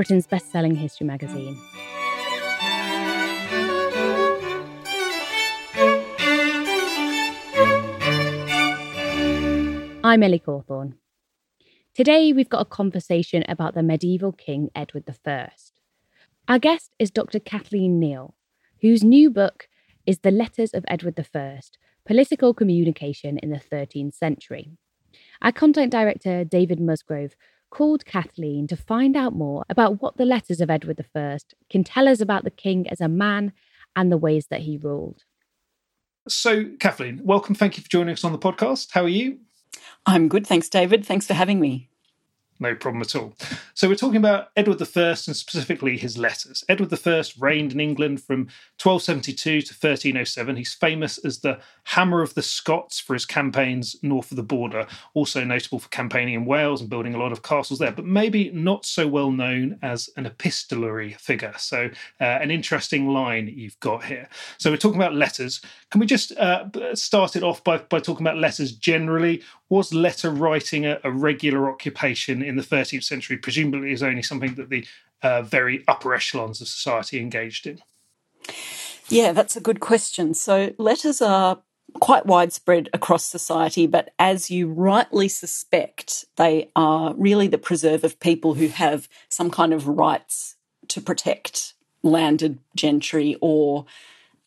Britain's best selling history magazine. I'm Ellie Cawthorne. Today, we've got a conversation about the medieval king Edward I. Our guest is Dr. Kathleen Neal, whose new book is The Letters of Edward I Political Communication in the 13th Century. Our content director, David Musgrove, called Kathleen to find out more about what the letters of Edward I can tell us about the king as a man and the ways that he ruled. So, Kathleen, welcome. Thank you for joining us on the podcast. How are you? I'm good. Thanks, David. Thanks for having me. No problem at all. So, we're talking about Edward I and specifically his letters. Edward I reigned in England from 1272 to 1307. He's famous as the Hammer of the Scots for his campaigns north of the border, also notable for campaigning in Wales and building a lot of castles there, but maybe not so well known as an epistolary figure. So, uh, an interesting line you've got here. So, we're talking about letters. Can we just uh, start it off by, by talking about letters generally? Was letter writing a, a regular occupation in the 13th century? Presumably, is only something that the uh, very upper echelons of society engaged in. Yeah, that's a good question. So, letters are quite widespread across society, but as you rightly suspect, they are really the preserve of people who have some kind of rights to protect landed gentry or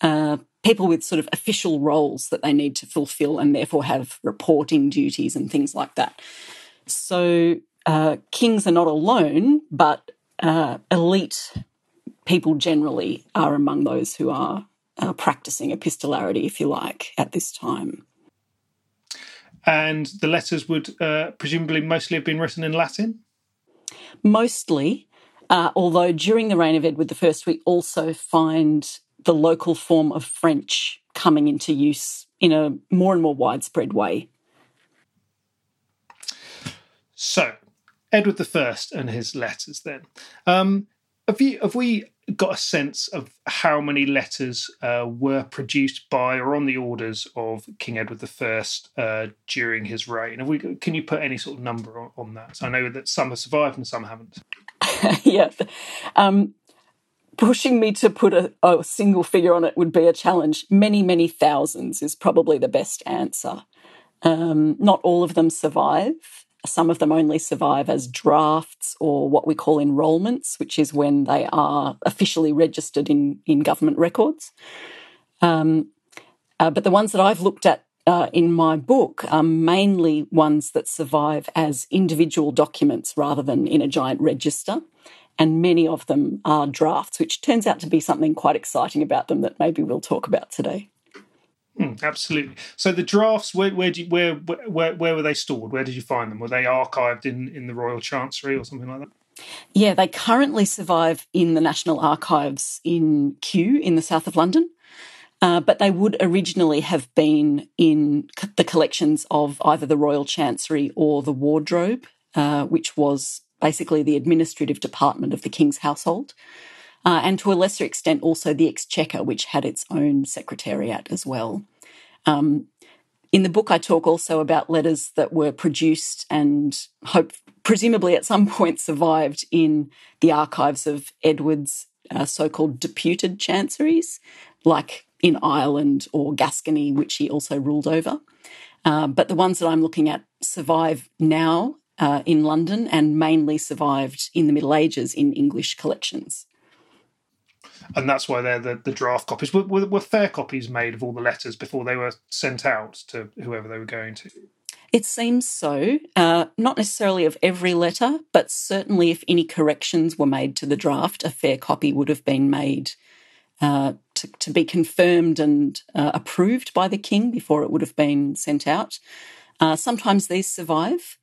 uh, people with sort of official roles that they need to fulfill and therefore have reporting duties and things like that. So uh, kings are not alone, but uh, elite people generally are among those who are uh, practicing epistolary, if you like, at this time. And the letters would uh, presumably mostly have been written in Latin? Mostly, uh, although during the reign of Edward I, we also find the local form of French coming into use in a more and more widespread way. So, Edward I and his letters. Then, um, have you have we got a sense of how many letters uh, were produced by or on the orders of King Edward I uh, during his reign? Have we, can you put any sort of number on, on that? So I know that some have survived and some haven't. yeah. Um, pushing me to put a, a, single figure on it would be a challenge. Many, many thousands is probably the best answer. Um, not all of them survive. Some of them only survive as drafts or what we call enrolments, which is when they are officially registered in, in government records. Um, uh, but the ones that I've looked at uh, in my book are mainly ones that survive as individual documents rather than in a giant register and many of them are drafts, which turns out to be something quite exciting about them that maybe we'll talk about today. Mm, absolutely. So the drafts, where where, you, where where where were they stored? Where did you find them? Were they archived in in the Royal Chancery or something like that? Yeah, they currently survive in the National Archives in Kew in the south of London. Uh, but they would originally have been in the collections of either the Royal Chancery or the Wardrobe, uh, which was basically the administrative department of the King's household, uh, and to a lesser extent also the Exchequer, which had its own secretariat as well. Um, in the book, I talk also about letters that were produced and hope, presumably at some point survived in the archives of Edward's uh, so called deputed chanceries, like in Ireland or Gascony, which he also ruled over. Uh, but the ones that I'm looking at survive now uh, in London and mainly survived in the Middle Ages in English collections. And that's why they're the, the draft copies. Were, were, were fair copies made of all the letters before they were sent out to whoever they were going to? It seems so. Uh, not necessarily of every letter, but certainly if any corrections were made to the draft, a fair copy would have been made uh, to, to, be confirmed and uh, approved by the king before it would have been sent out. Uh, sometimes these survive.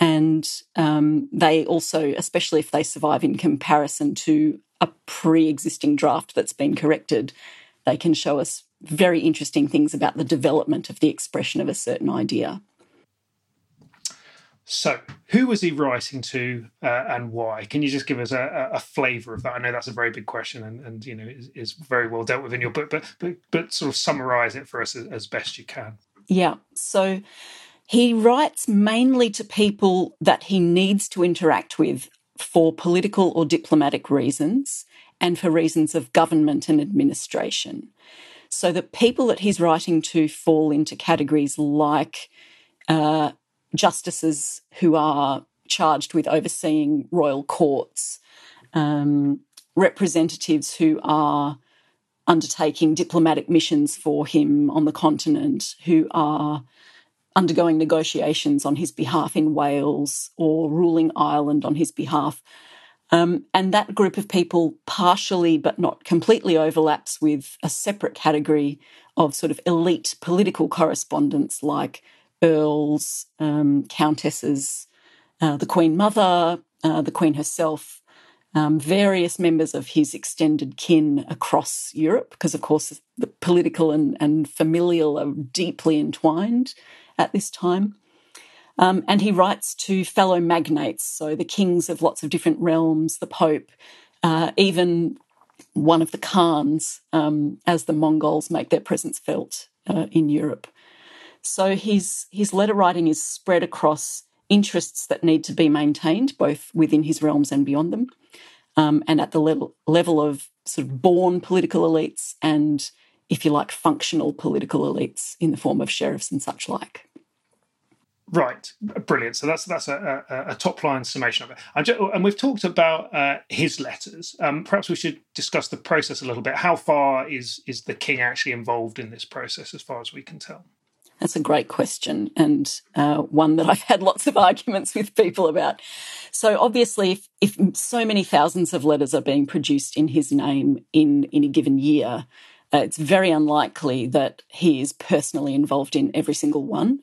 And um, they also, especially if they survive in comparison to a pre existing draft that's been corrected. They can show us very interesting things about the development of the expression of a certain idea. So, who was he writing to uh, and why? Can you just give us a, a flavour of that? I know that's a very big question and, and you know is, is, very well dealt with in your book, but but but sort of summarise it for us as, as best you can. Yeah. So he writes mainly to people that he needs to interact with for political or diplomatic reasons and for reasons of government and administration. So the people that he's writing to fall into categories like uh, justices who are charged with overseeing royal courts, um, representatives who are undertaking diplomatic missions for him on the continent, who are undergoing negotiations on his behalf in Wales or ruling Ireland on his behalf. Um, and that group of people partially but not completely overlaps with a separate category of sort of elite political correspondents like earls, um, countesses, uh, the Queen Mother, uh, the Queen herself, um, various members of his extended kin across Europe, because of course the political and, and familial are deeply entwined at this time. Um, and he writes to fellow magnates, so the kings of lots of different realms, the Pope, uh, even one of the Khans, um, as the Mongols make their presence felt uh, in Europe. So his his letter writing is spread across interests that need to be maintained, both within his realms and beyond them, um, and at the level level of sort of born political elites and, if you like, functional political elites in the form of sheriffs and such like. Right, brilliant. So that's that's a, a, a top line summation of it. Just, and we've talked about uh, his letters. Um, perhaps we should discuss the process a little bit. How far is is the king actually involved in this process, as far as we can tell? That's a great question, and uh, one that I've had lots of arguments with people about. So, obviously, if, if, so many thousands of letters are being produced in his name in, in a given year, uh, it's very unlikely that he is personally involved in every single one.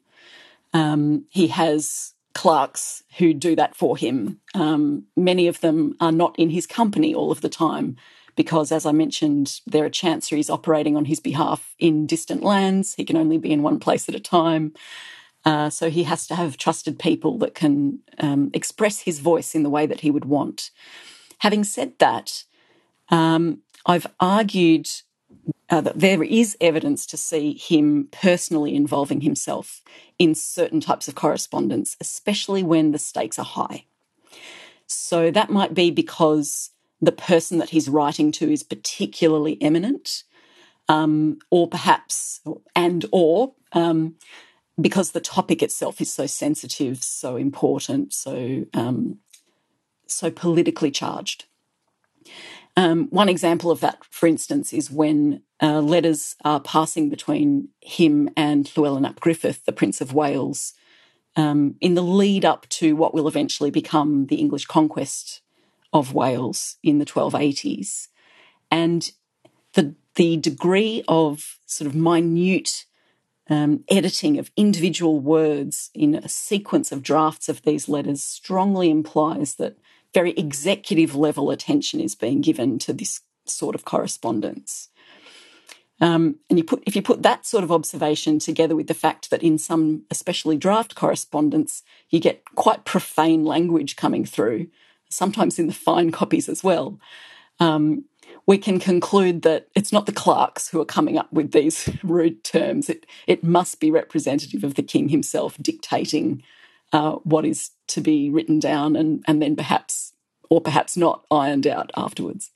Um, he has clerks who do that for him. Um, many of them are not in his company all of the time because, as I mentioned, there are chanceries operating on his behalf in distant lands. He can only be in one place at a time. Uh, so he has to have trusted people that can um, express his voice in the way that he would want. Having said that, um, I've argued uh, that there is evidence to see him personally involving himself in certain types of correspondence, especially when the stakes are high. So that might be because the person that he's writing to is particularly eminent, um, or perhaps, and or um, because the topic itself is so sensitive, so important, so um, so politically charged. Um, one example of that, for instance, is when uh, letters are passing between him and Llewellyn ap Griffith, the Prince of Wales, um, in the lead up to what will eventually become the English conquest of Wales in the 1280s. And the, the degree of sort of minute um, editing of individual words in a sequence of drafts of these letters strongly implies that very executive level attention is being given to this sort of correspondence. Um, and you put if you put that sort of observation together with the fact that in some, especially draft correspondence, you get quite profane language coming through, sometimes in the fine copies as well, um, we can conclude that it's not the clerks who are coming up with these rude terms. It, it must be representative of the king himself dictating uh, what is to be written down and, and then perhaps, or perhaps not, ironed out afterwards.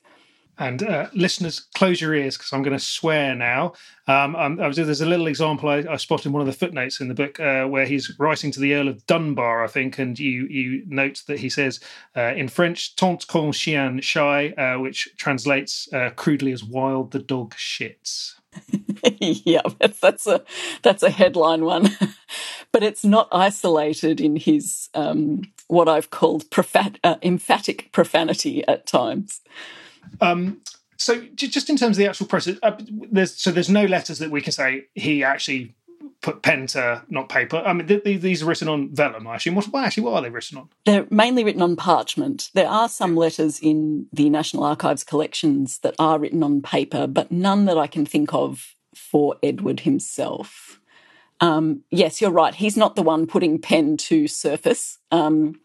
And uh, listeners, close your ears because I'm going to swear now. Um, um was, there's a little example I, I, spotted in one of the footnotes in the book uh, where he's writing to the Earl of Dunbar, I think, and you you note that he says uh, in French "tant qu'on chien shy," uh, which translates uh, crudely as "wild the dog shits." yeah, that's, that's a that's a headline one, but it's not isolated in his um, what I've called profat- uh, emphatic profanity at times. Um, so just in terms of the actual process, uh, there's so there's no letters that we can say he actually put pen to not paper. I mean, th- th- these are written on vellum. I assume. What, well, actually, what are they written on? They're mainly written on parchment. There are some letters in the National Archives collections that are written on paper, but none that I can think of for Edward himself. Um, yes, you're right. He's not the one putting pen to surface. Um,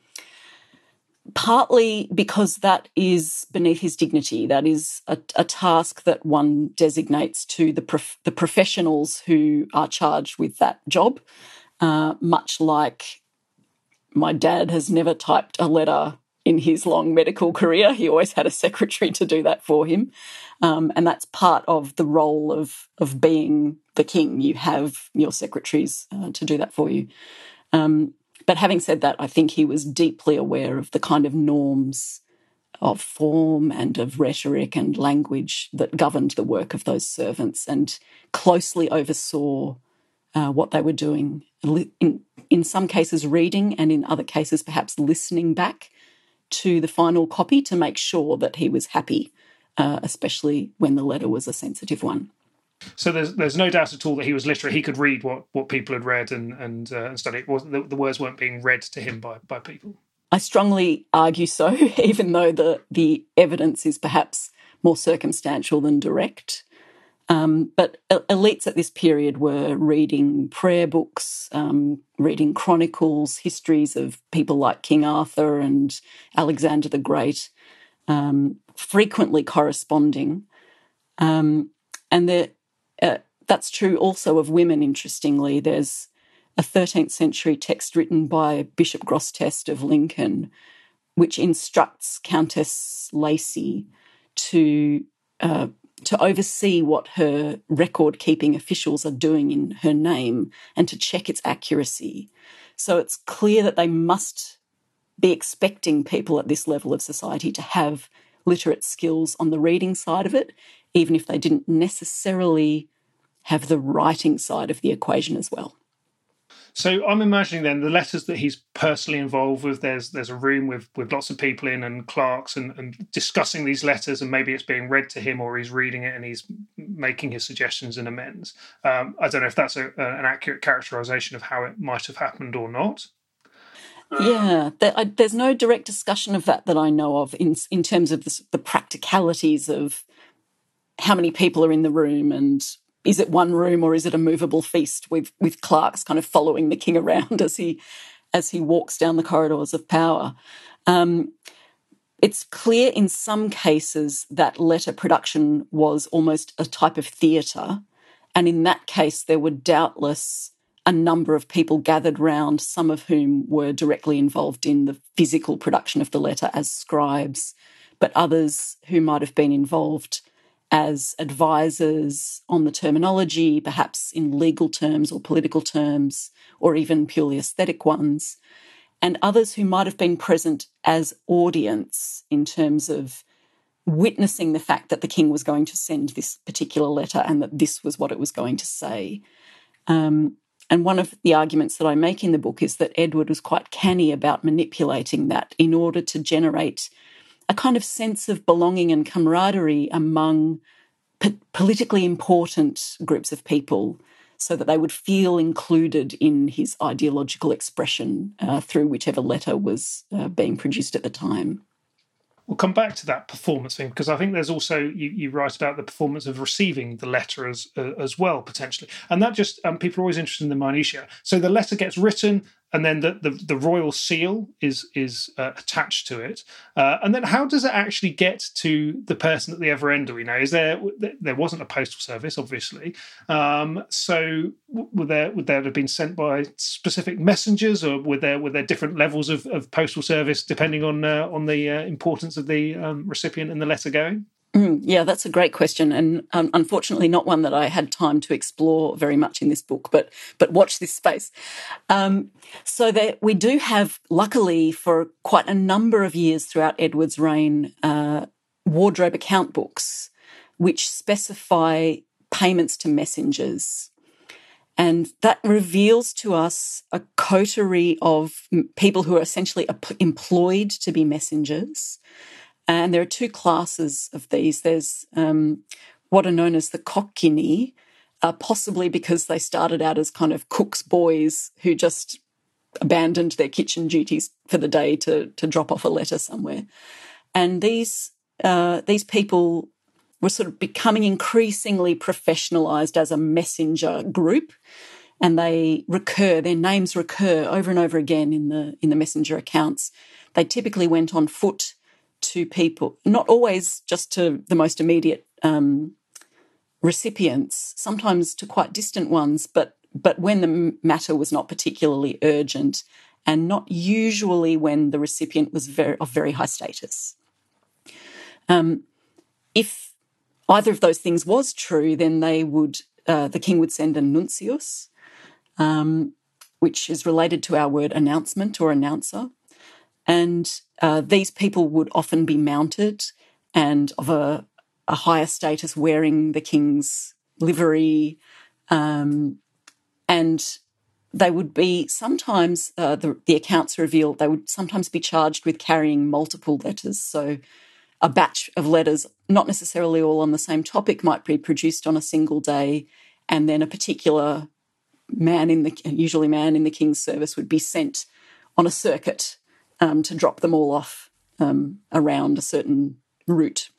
partly because that is beneath his dignity. That is a, a task that one designates to the prof- the professionals who are charged with that job. Uh, much like my dad has never typed a letter in his long medical career, he always had a secretary to do that for him, um, and that's part of the role of of being the king. You have your secretaries uh, to do that for you. Um, but having said that, I think he was deeply aware of the kind of norms of form and of rhetoric and language that governed the work of those servants and closely oversaw uh, what they were doing. In, in some cases, reading, and in other cases, perhaps listening back to the final copy to make sure that he was happy, uh, especially when the letter was a sensitive one. So there's there's no doubt at all that he was literate. He could read what, what people had read and and uh, and study. It the, the words weren't being read to him by by people. I strongly argue so, even though the the evidence is perhaps more circumstantial than direct. Um, but elites at this period were reading prayer books, um, reading chronicles, histories of people like King Arthur and Alexander the Great, um, frequently corresponding. Um, and the, uh, that's true also of women, interestingly. There's a 13th century text written by Bishop Grosseteste of Lincoln, which instructs Countess Lacy to uh, to oversee what her record keeping officials are doing in her name and to check its accuracy. So it's clear that they must be expecting people at this level of society to have literate skills on the reading side of it, even if they didn't necessarily have the writing side of the equation as well. So I'm imagining then the letters that he's personally involved with. There's there's a room with with lots of people in and clerks and, and discussing these letters, and maybe it's being read to him or he's reading it and he's making his suggestions and amends. Um, I don't know if that's a, an accurate characterization of how it might have happened or not. Yeah, there, I, there's no direct discussion of that that I know of in in terms of the, the practicalities of how many people are in the room and is it one room or is it a movable feast with with clerks kind of following the king around as he as he walks down the corridors of power. Um, it's clear in some cases that letter production was almost a type of theatre, and in that case there were doubtless a number of people gathered round, some of whom were directly involved in the physical production of the letter as scribes, but others who might have been involved as advisors on the terminology, perhaps in legal terms or political terms, or even purely aesthetic ones, and others who might have been present as audience in terms of witnessing the fact that the king was going to send this particular letter and that this was what it was going to say. Um, and one of the arguments that I make in the book is that Edward was quite canny about manipulating that in order to generate a kind of sense of belonging and camaraderie among po- politically important groups of people so that they would feel included in his ideological expression uh, through whichever letter was uh, being produced at the time. We'll come back to that performance thing because I think there's also you, you write about the performance of receiving the letter as uh, as well potentially, and that just um, people are always interested in the minutiae. So the letter gets written, and then the, the, the royal seal is is uh, attached to it. Uh, and then how does it actually get to the person at the other end? Do we know? Is there there wasn't a postal service, obviously. Um, so would there would there have been sent by specific messengers, or were there were there different levels of, of postal service depending on uh, on the uh, importance of the um, recipient and the letter going? Mm, yeah, that's a great question, and um, unfortunately, not one that I had time to explore very much in this book. But but watch this space. Um, so that we do have, luckily, for quite a number of years throughout Edward's reign, uh, wardrobe account books which specify payments to messengers. And that reveals to us a coterie of people who are essentially employed to be messengers and there are two classes of these. There's um, what are known as the cokini, uh, possibly because they started out as kind of cook's boys who just abandoned their kitchen duties for the day to to drop off a letter somewhere. And these uh, these people were sort of becoming increasingly professionalized as a messenger group and they recur their names recur over and over again in the in the messenger accounts they typically went on foot to people not always just to the most immediate um, recipients sometimes to quite distant ones but but when the matter was not particularly urgent and not usually when the recipient was very, of very high status. Um, if either of those things was true, then they would uh, the king would send a nuncius, um, which is related to our word announcement or announcer, and uh, these people would often be mounted and of a, a higher status, wearing the king's livery, um, and they would be sometimes uh, the, the accounts reveal they would sometimes be charged with carrying multiple letters. So a batch of letters, not necessarily all on the same topic, might be produced on a single day, and then a particular man in the usually man in the king's service would be sent on a circuit um, to drop them all off um, around a certain route.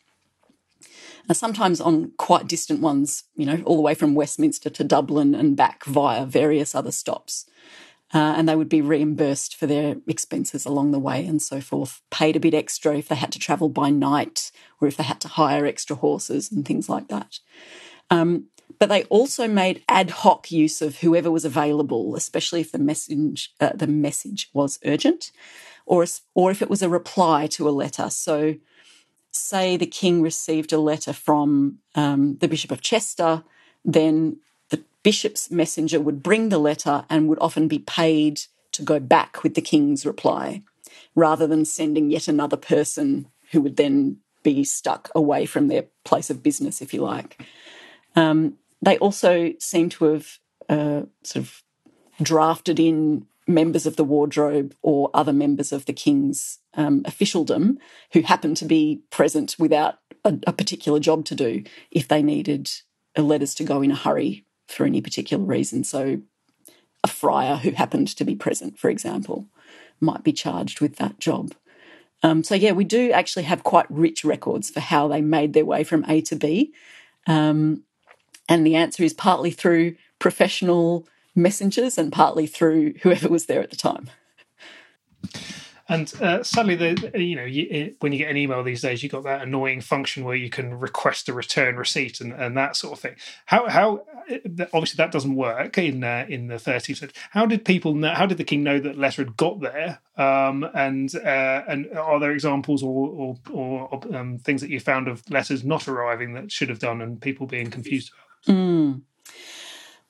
Now, sometimes on quite distant ones, you know, all the way from Westminster to Dublin and back via various other stops uh, and they would be reimbursed for their expenses along the way and so forth, paid a bit extra if they had to travel by night or if they had to hire extra horses and things like that. Um, but they also made ad hoc use of whoever was available, especially if the message uh, the message was urgent, or or if it was a reply to a letter. So, say the king received a letter from um, the Bishop of Chester, then the bishop's messenger would bring the letter and would often be paid to go back with the king's reply, rather than sending yet another person who would then be stuck away from their place of business, if you like. Um, they also seem to have uh, sort of drafted in members of the wardrobe or other members of the king's um, officialdom who happened to be present without a, a particular job to do if they needed letters to go in a hurry for any particular reason. So, a friar who happened to be present, for example, might be charged with that job. Um, so, yeah, we do actually have quite rich records for how they made their way from A to B. Um, and the answer is partly through professional messengers and partly through whoever was there at the time. And uh, sadly, the you know you, it, when you get an email these days, you got that annoying function where you can request a return receipt and, and that sort of thing. How how obviously that doesn't work in uh, in the 13th century. How did people know? How did the king know that letter had got there? Um, and uh, and are there examples or or, or um, things that you found of letters not arriving that should have done and people being confused about? Mm.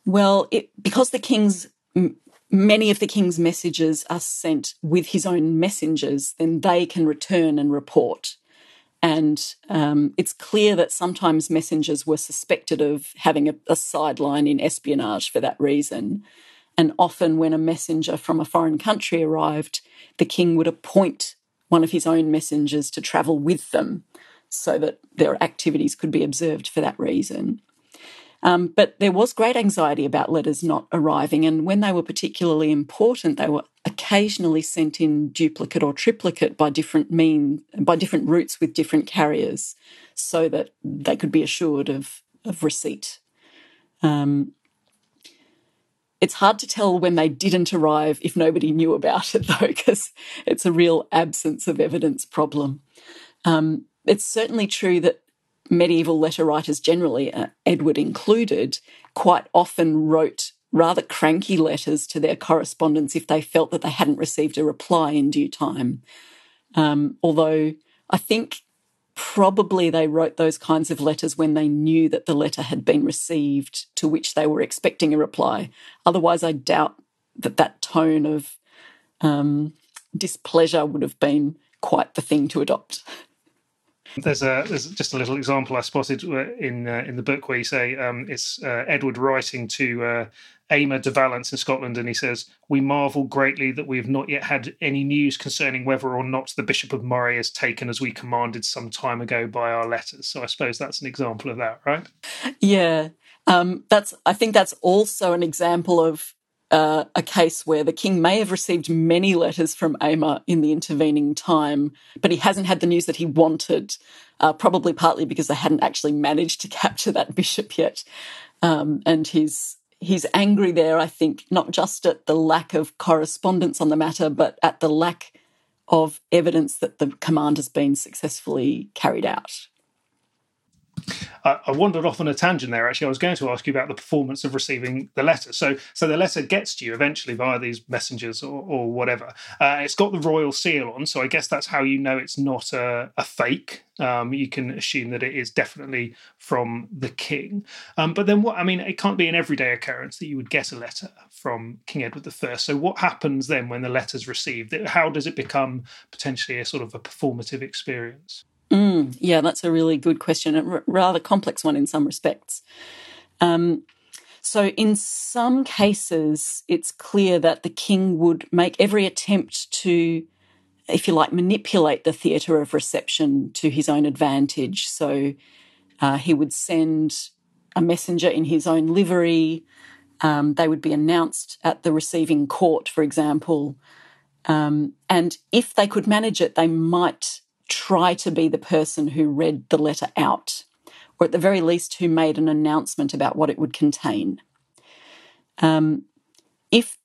Well, it, because the king's many of the king's messages are sent with his own messengers, then they can return and report. And um, it's clear that sometimes messengers were suspected of having a, a sideline in espionage for that reason. And often, when a messenger from a foreign country arrived, the king would appoint one of his own messengers to travel with them so that their activities could be observed for that reason. Um, but there was great anxiety about letters not arriving, and when they were particularly important, they were occasionally sent in duplicate or triplicate by different mean by different routes with different carriers, so that they could be assured of of receipt. Um, it's hard to tell when they didn't arrive if nobody knew about it, though, because it's a real absence of evidence problem. Um, it's certainly true that medieval letter writers generally, uh, Edward included, quite often wrote rather cranky letters to their correspondents if they felt that they hadn't received a reply in due time. Um, although I think probably they wrote those kinds of letters when they knew that the letter had been received to which they were expecting a reply. Otherwise, I doubt that that tone of um, displeasure would have been quite the thing to adopt. There's a there's just a little example I spotted in uh, in the book where you say um, it's uh, Edward writing to uh, Aymer de Valence in Scotland, and he says, We marvel greatly that we have not yet had any news concerning whether or not the Bishop of Moray is taken as we commanded some time ago by our letters. So I suppose that's an example of that, right? Yeah. Um, that's I think that's also an example of uh, a case where the king may have received many letters from Aymer in the intervening time, but he hasn't had the news that he wanted, uh, probably partly because they hadn't actually managed to capture that bishop yet. Um, and he's he's angry there, I think, not just at the lack of correspondence on the matter, but at the lack of evidence that the command has been successfully carried out. I, wandered off on a tangent there. Actually, I was going to ask you about the performance of receiving the letter. So, so the letter gets to you eventually via these messengers or, or whatever. Uh, it's got the royal seal on, so I guess that's how you know it's not a, a fake. Um, you can assume that it is definitely from the king. Um, but then, what I mean, it can't be an everyday occurrence that you would get a letter from King Edward I. So, what happens then when the letter's received? How does it become potentially a sort of a performative experience? Mm, yeah, that's a really good question, a rather complex one in some respects. Um, so, in some cases, it's clear that the king would make every attempt to, if you like, manipulate the theatre of reception to his own advantage. So, uh, he would send a messenger in his own livery. Um, they would be announced at the receiving court, for example. Um, and if they could manage it, they might try to be the person who read the letter out, or at the very least, who made an announcement about what it would contain. Um, if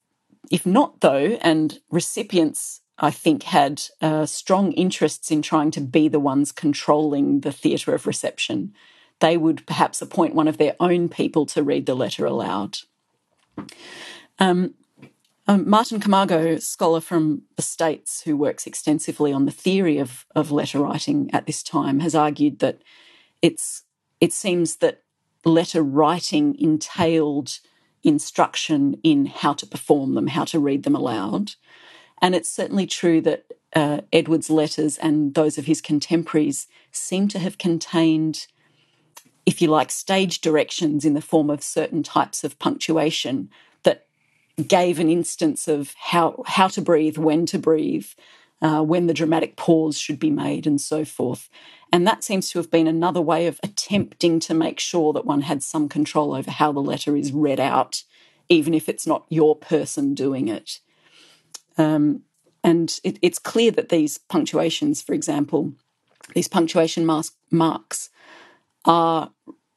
if not, though, and recipients, I think, had uh, strong interests in trying to be the ones controlling the theatre of reception, they would perhaps appoint one of their own people to read the letter aloud. Um, um, Martin Camargo, scholar from the States who works extensively on the theory of, of letter writing at this time, has argued that it's it seems that letter writing entailed instruction in how to perform them, how to read them aloud. And it's certainly true that uh, Edward's letters and those of his contemporaries seem to have contained, if you like, stage directions in the form of certain types of punctuation gave an instance of how how to breathe, when to breathe, uh, when the dramatic pause should be made, and so forth. And that seems to have been another way of attempting to make sure that one had some control over how the letter is read out, even if it's not your person doing it. Um, and it, it's clear that these punctuations, for example, these punctuation marks are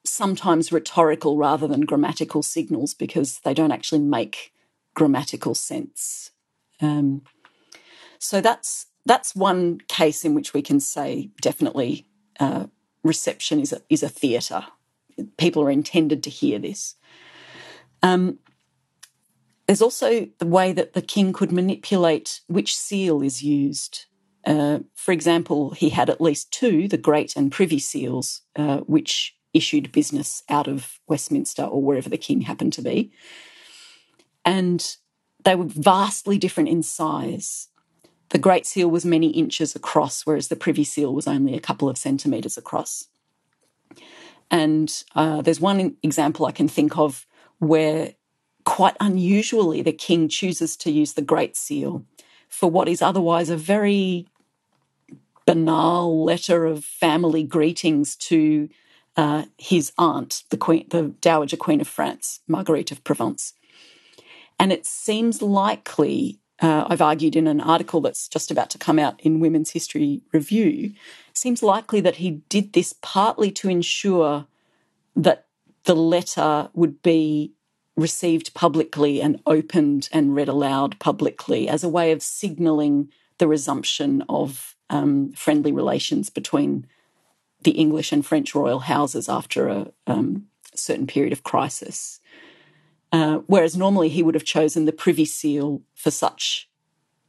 sometimes rhetorical rather than grammatical signals because they don't actually make grammatical sense. Um, so that's that's one case in which we can say definitely uh, reception is a, is a theatre. People are intended to hear this. Um, there's also the way that the king could manipulate which seal is used. Uh, for example, he had at least two, the Great and Privy Seals, uh, which issued business out of Westminster or wherever the king happened to be and they were vastly different in size. The Great Seal was many inches across, whereas the Privy Seal was only a couple of centimetres across. And uh, there's one example I can think of where, quite unusually, the king chooses to use the Great Seal for what is otherwise a very banal letter of family greetings to uh, his aunt, the Queen, the Dowager Queen of France, Marguerite of Provence. And it seems likely, uh, I've argued in an article that's just about to come out in Women's History Review, seems likely that he did this partly to ensure that the letter would be received publicly and opened and read aloud publicly as a way of signalling the resumption of um, friendly relations between the English and French royal houses after a um, certain period of crisis. Uh, whereas normally he would have chosen the Privy Seal for such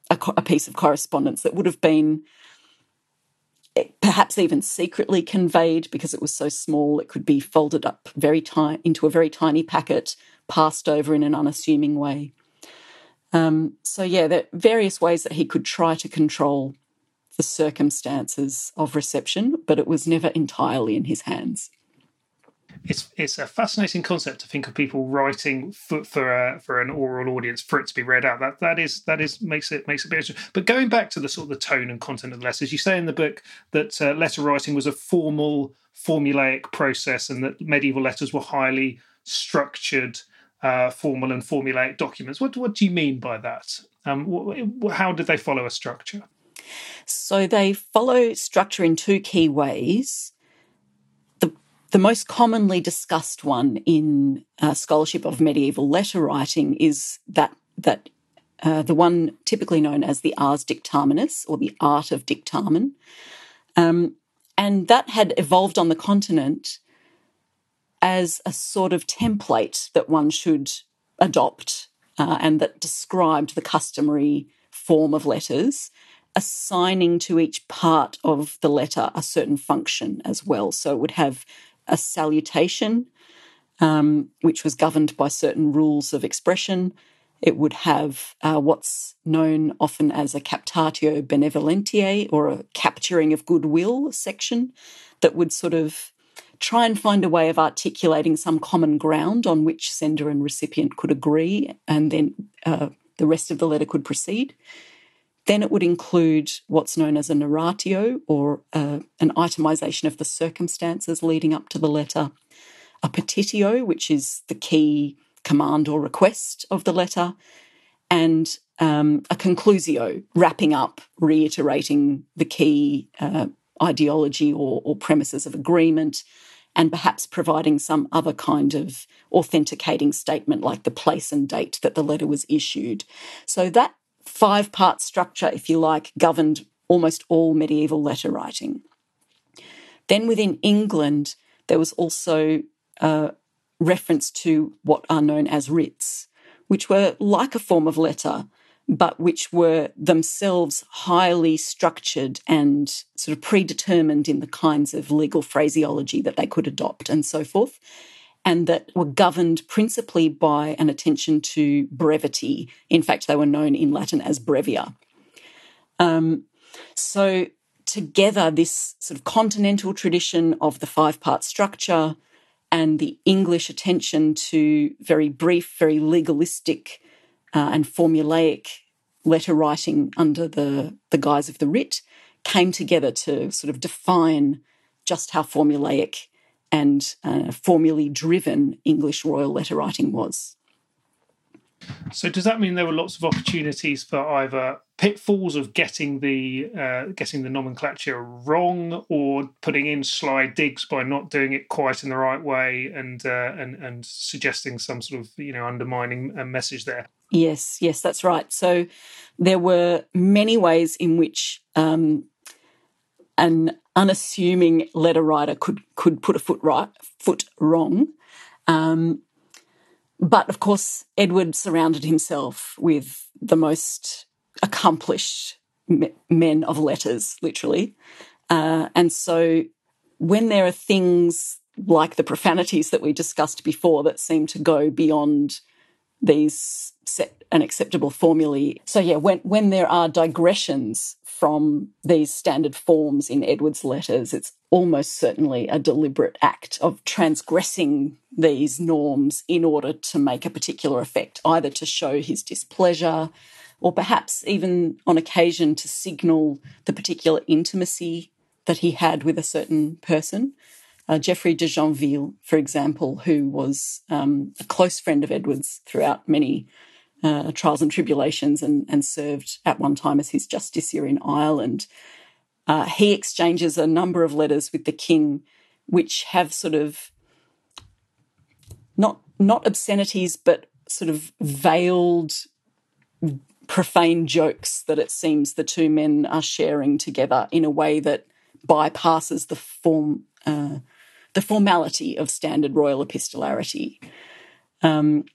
a, a piece of correspondence that would have been eh, perhaps even secretly conveyed because it was so small it could be folded up very tiny into a very tiny packet passed over in an unassuming way. Um, so yeah there are various ways that he could try to control the circumstances of reception but it was never entirely in his hands it's it's a fascinating concept to think of people writing for for, a, for an oral audience for it to be read out. That that is that is makes it makes it bit. But going back to the sort of the tone and content of the letters, you say in the book that uh, letter writing was a formal, formulaic process, and that medieval letters were highly structured, uh, formal, and formulaic documents. What what do you mean by that? Um, how did they follow a structure? So they follow structure in two key ways. The, most commonly discussed one in uh, scholarship of medieval letter writing is that that uh, the one typically known as the ars dictaminis or the art of dictamen. Um, and that had evolved on the continent as a sort of template that one should adopt uh, and that described the customary form of letters assigning to each part of the letter a certain function as well. So it would have a salutation, um, which was governed by certain rules of expression. It would have uh, what's known often as a captatio benevolentiae or a capturing of goodwill section that would sort of try and find a way of articulating some common ground on which sender and recipient could agree, and then uh, the rest of the letter could proceed. Then it would include what's known as a narratio or uh, an itemization of the circumstances leading up to the letter, a petitio, which is the key command or request of the letter, and um, a conclusio, wrapping up, reiterating the key uh, ideology or, or premises of agreement, and perhaps providing some other kind of authenticating statement like the place and date that the letter was issued. So that five part structure, if you like, governed almost all medieval letter writing. Then within England, there was also a reference to what are known as writs, which were like a form of letter, but which were themselves highly structured and sort of predetermined in the kinds of legal phraseology that they could adopt and so forth and that were governed principally by an attention to brevity. In fact, they were known in Latin as brevia. Um, so, together, this sort of continental tradition of the five part structure and the English attention to very brief, very legalistic, uh, and formulaic letter writing under the, the guise of the writ came together to sort of define just how formulaic and uh, formally driven English royal letter writing was. So does that mean there were lots of opportunities for either pitfalls of getting the uh, getting the nomenclature wrong, or putting in sly digs by not doing it quite in the right way, and uh, and and suggesting some sort of you know undermining message there? Yes, yes, that's right. So there were many ways in which um, an unassuming letter writer could could put a foot right foot wrong. Um, but of course, Edward surrounded himself with the most accomplished men of letters, literally. Uh, and so when there are things like the profanities that we discussed before that seem to go beyond these set and acceptable formulae. So yeah, when when there are digressions from these standard forms in Edward's letters, it's almost certainly a deliberate act of transgressing these norms in order to make a particular effect, either to show his displeasure or perhaps even on occasion to signal the particular intimacy that he had with a certain person. Uh, Geoffrey de Joinville, for example, who was um, a close friend of Edward's throughout many uh, trials and tribulations and, and served at one time as his justiciar in Ireland. Uh, he exchanges a number of letters with the king, which have sort of not not obscenities, but sort of veiled profane jokes that it seems the two men are sharing together in a way that bypasses the form uh, the formality of standard royal epistolarity. Um,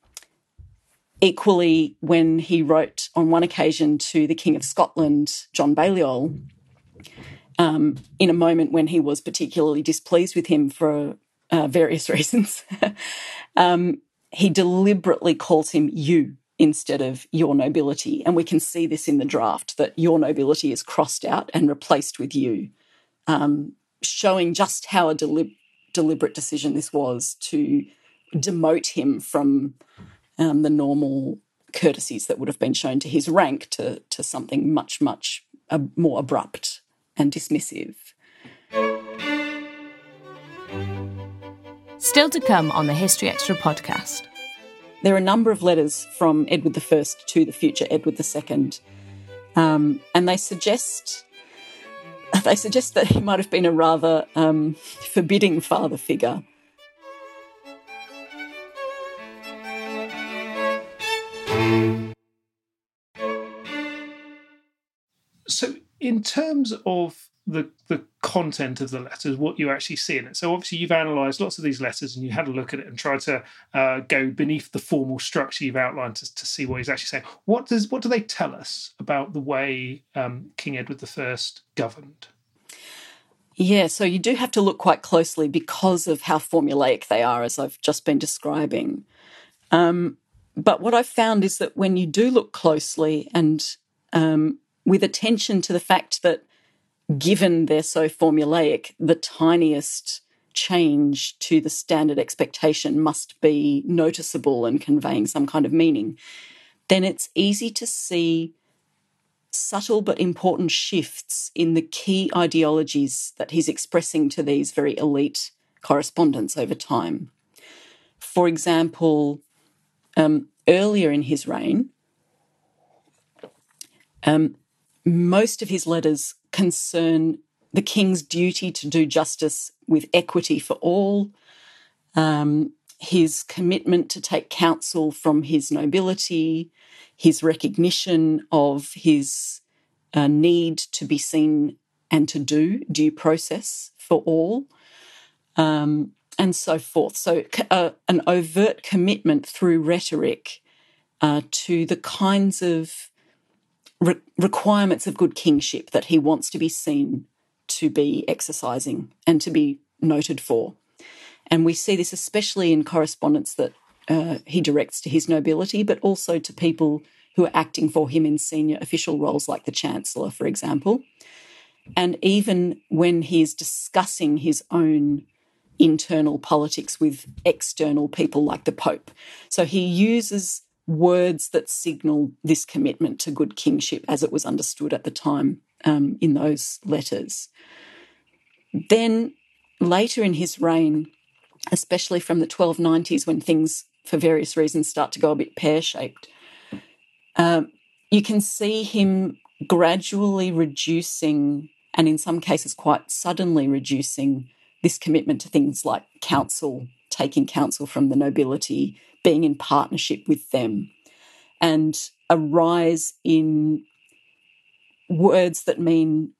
Equally, when he wrote on one occasion to the King of Scotland, John Balliol, um, in a moment when he was particularly displeased with him for uh, various reasons, um, he deliberately calls him you instead of your nobility. And we can see this in the draft that your nobility is crossed out and replaced with you, um, showing just how a deli- deliberate decision this was to demote him from um, the normal courtesies that would have been shown to his rank to, to something much, much uh, more abrupt and dismissive. Still to come on the History Extra podcast. There are a number of letters from Edward I to the future Edward II, um, and they suggest they suggest that he might have been a rather um, forbidding father figure. In terms of the the content of the letters, what you actually see in it. So obviously you've analysed lots of these letters and you had a look at it and tried to uh, go beneath the formal structure you've outlined to, to see what he's actually saying. What does what do they tell us about the way um, King Edward I governed? Yeah, so you do have to look quite closely because of how formulaic they are, as I've just been describing. Um, but what I've found is that when you do look closely and um, with attention to the fact that given they're so formulaic, the tiniest change to the standard expectation must be noticeable and conveying some kind of meaning, then it's easy to see subtle but important shifts in the key ideologies that he's expressing to these very elite correspondents over time. For example, um, earlier in his reign, um, most of his letters concern the king's duty to do justice with equity for all, um, his commitment to take counsel from his nobility, his recognition of his uh, need to be seen and to do due process for all, um, and so forth. So, uh, an overt commitment through rhetoric uh, to the kinds of re- requirements of good kingship that he wants to be seen to be exercising and to be noted for. And we see this especially in correspondence that uh, he directs to his nobility, but also to people who are acting for him in senior official roles, like the Chancellor, for example. And even when he is discussing his own internal politics with external people like the Pope. So he uses words that signal this commitment to good kingship as it was understood at the time um, in those letters. Then later in his reign, especially from the 1290s when things, for various reasons, start to go a bit pear shaped, um, you can see him gradually reducing, and in some cases quite suddenly reducing, this commitment to things like counsel, taking counsel from the nobility, being in partnership with them, and a rise in words that mean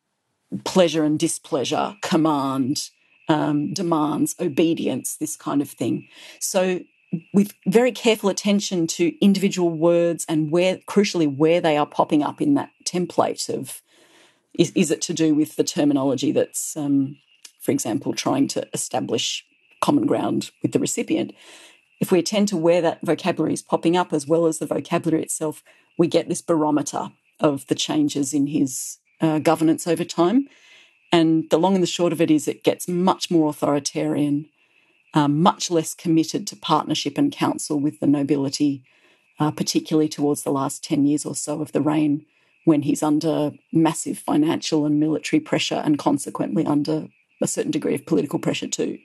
pleasure and displeasure, command, um, demands, obedience, this kind of thing. So, with very careful attention to individual words and where, crucially, where they are popping up in that template of is, is it to do with the terminology that's, um, for example, trying to establish common ground with the recipient? If we attend to where that vocabulary is popping up as well as the vocabulary itself, we get this barometer of the changes in his uh, governance over time. And the long and the short of it is, it gets much more authoritarian, um, much less committed to partnership and counsel with the nobility, uh, particularly towards the last 10 years or so of the reign, when he's under massive financial and military pressure and consequently under a certain degree of political pressure too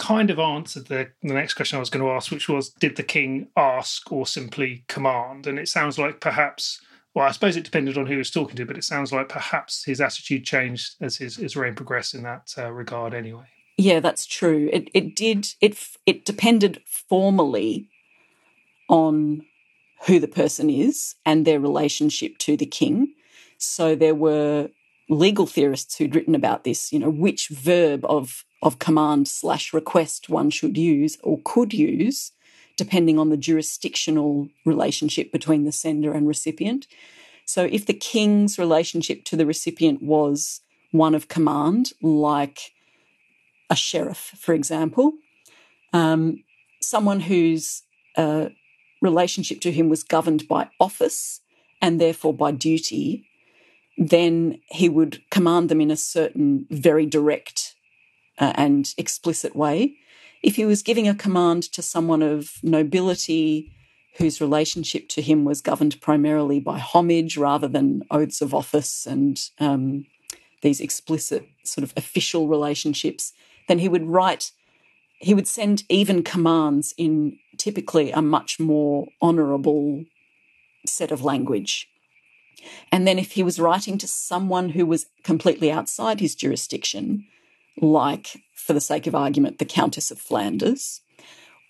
kind of answered the, the next question I was going to ask, which was Did the king ask or simply command? And it sounds like perhaps, well, I suppose it depended on who he was talking to, but it sounds like perhaps his attitude changed as his, his reign progressed in that uh, regard anyway. Yeah, that's true. It, it did, it, it depended formally on who the person is and their relationship to the king. So there were legal theorists who'd written about this, you know, which verb of of command slash request one should use or could use, depending on the jurisdictional relationship between the sender and recipient. So, if the king's relationship to the recipient was one of command, like a sheriff, for example, um, someone whose uh, relationship to him was governed by office and therefore by duty, then he would command them in a certain very direct and explicit way. If he was giving a command to someone of nobility whose relationship to him was governed primarily by homage rather than oaths of office and um, these explicit sort of official relationships, then he would write, he would send even commands in typically a much more honourable set of language. And then if he was writing to someone who was completely outside his jurisdiction, like, for the sake of argument, the Countess of Flanders,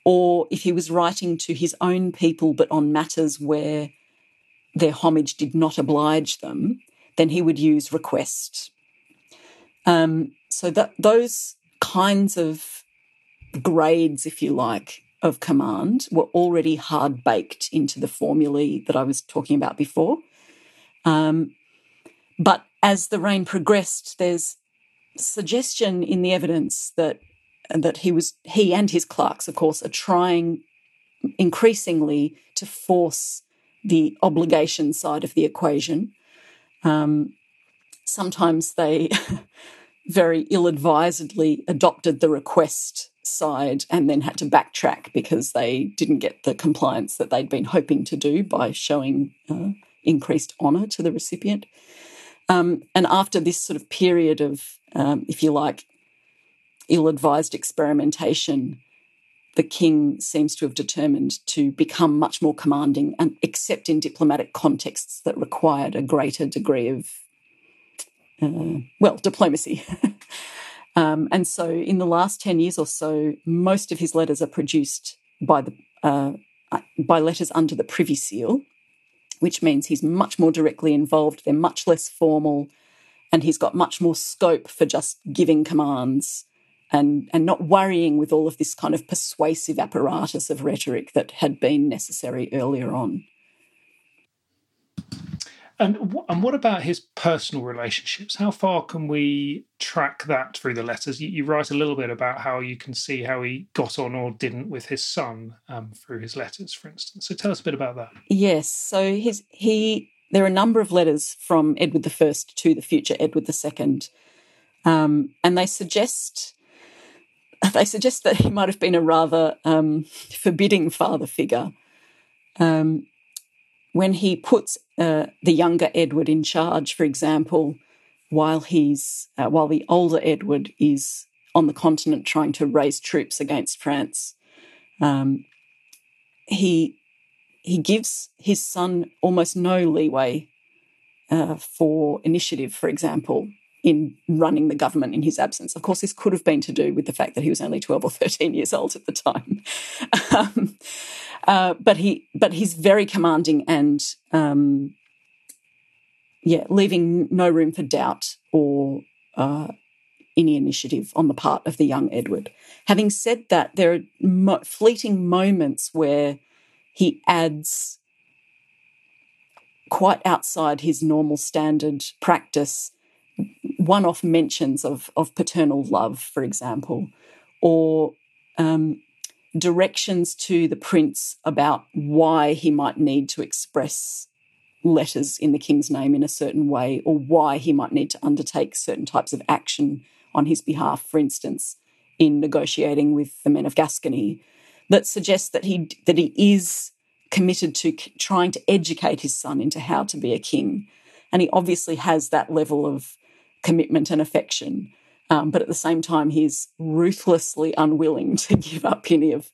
or if he was writing to his own people but on matters where their homage did not oblige them, then he would use request. Um, so that those kinds of grades, if you like, of command were already hard baked into the formulae that I was talking about before. Um, but as the reign progressed, there's suggestion in the evidence that that he was he and his clerks, of course, are trying increasingly to force the obligation side of the equation. Um, sometimes they very ill advisedly adopted the request side and then had to backtrack because they didn't get the compliance that they'd been hoping to do by showing uh, increased honour to the recipient. Um, and after this sort of period of, um, if you like, ill advised experimentation, the king seems to have determined to become much more commanding, and except in diplomatic contexts that required a greater degree of, uh, well, diplomacy. um, and so, in the last 10 years or so, most of his letters are produced by, the, uh, by letters under the Privy Seal, which means he's much more directly involved. They're much less formal, and he's got much more scope for just giving commands and, and not worrying with all of this kind of persuasive apparatus of rhetoric that had been necessary earlier on. And and what about his personal relationships? How far can we track that through the letters? You, you write a little bit about how you can see how he got on or didn't with his son um, through his letters, for instance. So tell us a bit about that. Yes. So his he there are a number of letters from Edward I to the future Edward II, um, and they suggest they suggest that he might have been a rather um, forbidding father figure. Um, when he puts uh, the younger Edward in charge, for example, while he's uh, while the older Edward is on the continent trying to raise troops against France, um, he he gives his son almost no leeway uh, for initiative. For example, in running the government in his absence. Of course, this could have been to do with the fact that he was only 12 or 13 years old at the time. um, uh, but he, but he's very commanding and, um, yeah, leaving no room for doubt or uh, any initiative on the part of the young Edward. Having said that, there are mo- fleeting moments where he adds quite outside his normal standard practice one off mentions of, of paternal love, for example, or um, directions to the prince about why he might need to express letters in the king's name in a certain way, or why he might need to undertake certain types of action on his behalf, for instance, in negotiating with the men of Gascony, that suggests that he that he is committed to trying to educate his son into how to be a king, and he obviously has that level of commitment and affection. Um, but at the same time, he's ruthlessly unwilling to give up any of,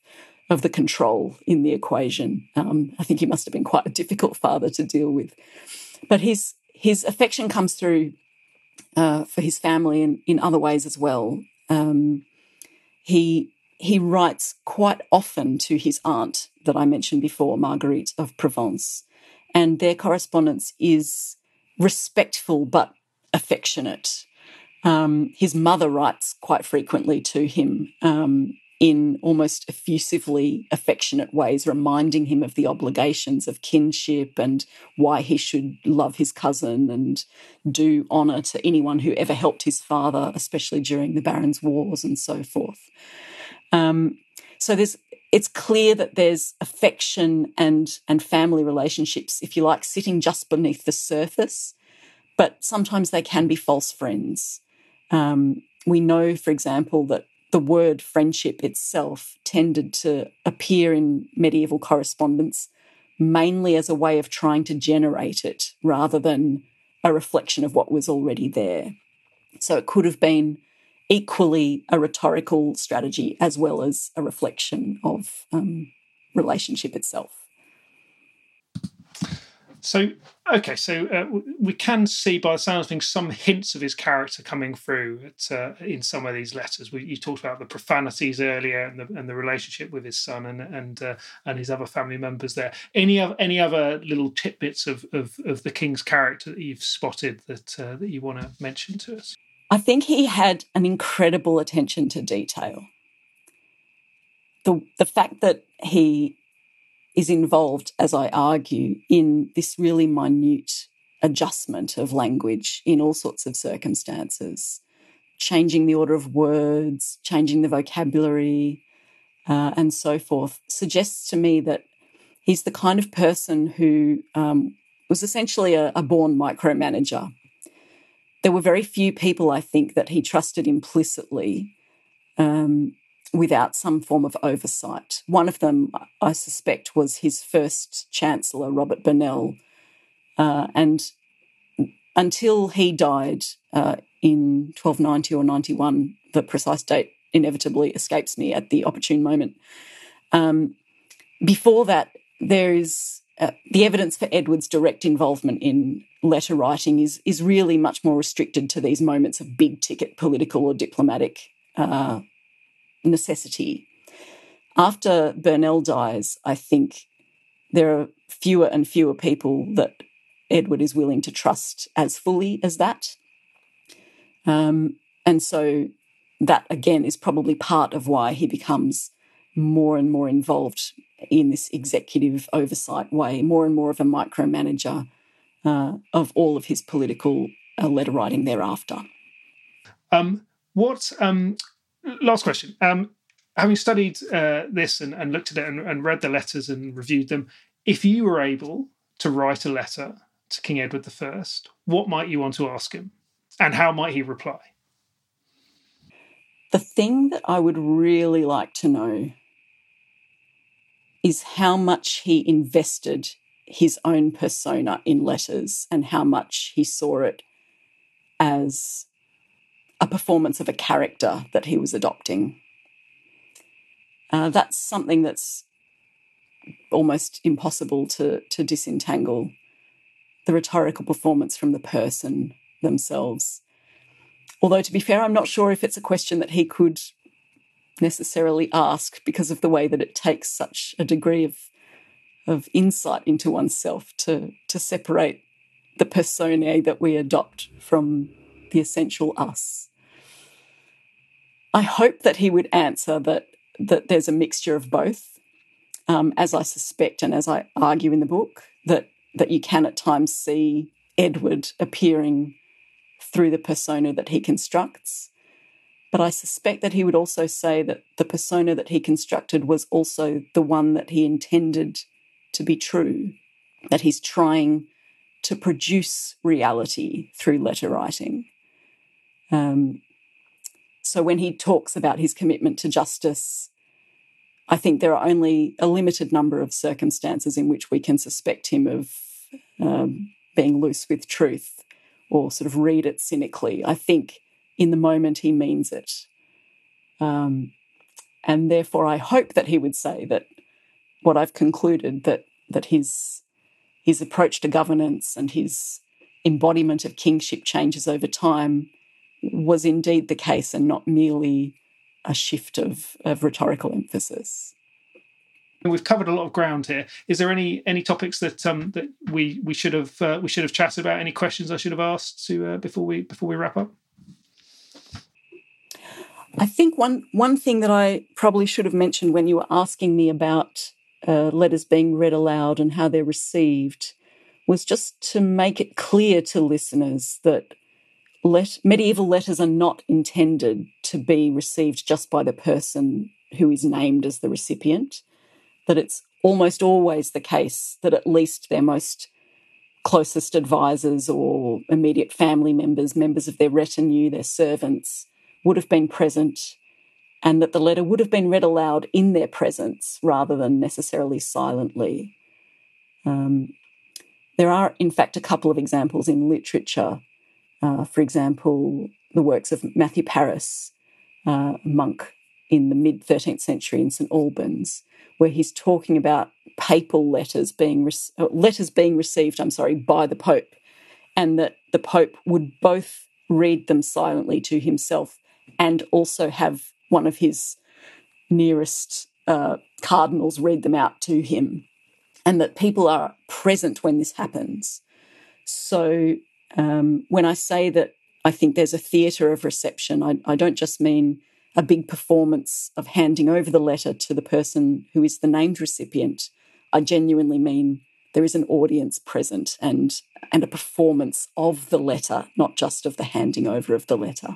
of the control in the equation. Um, I think he must have been quite a difficult father to deal with. But his, his affection comes through uh, for his family and in other ways as well. Um, he, he writes quite often to his aunt that I mentioned before, Marguerite of Provence, and their correspondence is respectful but affectionate. Um, his mother writes quite frequently to him um, in almost effusively affectionate ways, reminding him of the obligations of kinship and why he should love his cousin and do honour to anyone who ever helped his father, especially during the Barons' Wars and so forth. Um, so there's it's clear that there's affection and and family relationships, if you like, sitting just beneath the surface but sometimes they can be false friends. Um, we know, for example, that the word friendship itself tended to appear in medieval correspondence mainly as a way of trying to generate it rather than a reflection of what was already there. So it could have been equally a rhetorical strategy as well as a reflection of um, relationship itself. So, okay, so uh, we can see by the sound of things some hints of his character coming through at, uh, in some of these letters. We, you talked about the profanities earlier and the, and the relationship with his son and and uh, and his other family members. There, any of any other little tidbits of, of, of the king's character that you've spotted that uh, that you want to mention to us? I think he had an incredible attention to detail. The the fact that he is involved, as I argue, in this really minute adjustment of language in all sorts of circumstances, changing the order of words, changing the vocabulary, uh, and so forth, suggests to me that he's the kind of person who um, was essentially a, a born micromanager. There were very few people, I think, that he trusted implicitly. Um, without some form of oversight. One of them, I suspect, was his first chancellor, Robert Burnell. Uh, and until he died uh, in 1290 or 91, the precise date inevitably escapes me at the opportune moment. Um, before that, there is uh, the evidence for Edward's direct involvement in letter writing is is really much more restricted to these moments of big ticket political or diplomatic uh, necessity. After Burnell dies, I think there are fewer and fewer people that Edward is willing to trust as fully as that. Um, and so that again is probably part of why he becomes more and more involved in this executive oversight way, more and more of a micromanager uh, of all of his political uh, letter writing thereafter. Um, what um, last question. Um, having studied uh, this and, and, looked at it and, and, read the letters and reviewed them, if you were able to write a letter to King Edward I, what might you want to ask him, and how might he reply? The thing that I would really like to know is how much he invested his own persona in letters and how much he saw it as a performance of a character that he was adopting. Uh, that's something that's almost impossible to, to disentangle the rhetorical performance from the person themselves. Although, to be fair, I'm not sure if it's a question that he could necessarily ask because of the way that it takes such a degree of, of insight into oneself to, to separate the personae that we adopt from the essential us. I hope that he would answer that that there's a mixture of both, um, as I suspect and as I argue in the book that that you can at times see Edward appearing through the persona that he constructs. But I suspect that he would also say that the persona that he constructed was also the one that he intended to be true, that he's trying to produce reality through letter writing. Um, so when he talks about his commitment to justice, I think there are only a limited number of circumstances in which we can suspect him of um, being loose with truth or sort of read it cynically. I think in the moment he means it. Um, and therefore, I hope that he would say that what I've concluded that that his his approach to governance and his embodiment of kingship changes over time was indeed the case and not merely a shift of, of rhetorical emphasis. We've covered a lot of ground here. Is there any any topics that um, that we we should have uh, we should have chatted about? Any questions I should have asked to uh, before we before we wrap up? I think one one thing that I probably should have mentioned when you were asking me about uh, letters being read aloud and how they're received was just to make it clear to listeners that let, medieval letters are not intended to be received just by the person who is named as the recipient, that it's almost always the case that at least their most closest advisors or immediate family members, members of their retinue, their servants, would have been present and that the letter would have been read aloud in their presence rather than necessarily silently. Um, there are, in fact, a couple of examples in literature. Uh, for example, the works of Matthew Paris, uh, monk in the mid 13th century in St Albans, where he's talking about papal letters being re- uh, letters being received. I'm sorry, by the Pope, and that the Pope would both read them silently to himself and also have one of his nearest uh, cardinals read them out to him, and that people are present when this happens. So um, when I say that I think there's a theatre of reception, I, I don't just mean a big performance of handing over the letter to the person who is the named recipient. I genuinely mean there is an audience present and and a performance of the letter, not just of the handing over of the letter.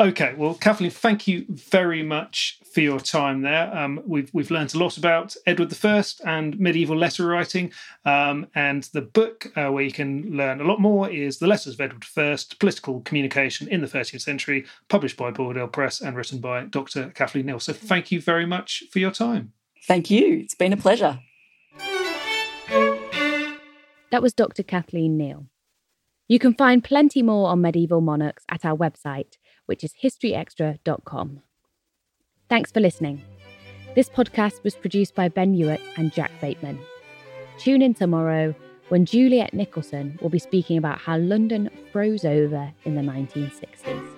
Okay, well, Kathleen, thank you very much for your time there. Um, we've we've learned a lot about Edward I and medieval letter writing, um, and the book uh, where you can learn a lot more is "The Letters of Edward I: Political Communication in the 13th Century," published by Boydell Press and written by Dr. Kathleen Neal. So, thank you very much for your time. Thank you. It's been a pleasure. That was Dr. Kathleen Neal. You can find plenty more on medieval monarchs at our website which is historyextra.com. Thanks for listening. This podcast was produced by Ben Hewitt and Jack Bateman. Tune in tomorrow when Juliet Nicholson will be speaking about how London froze over in the 1960s.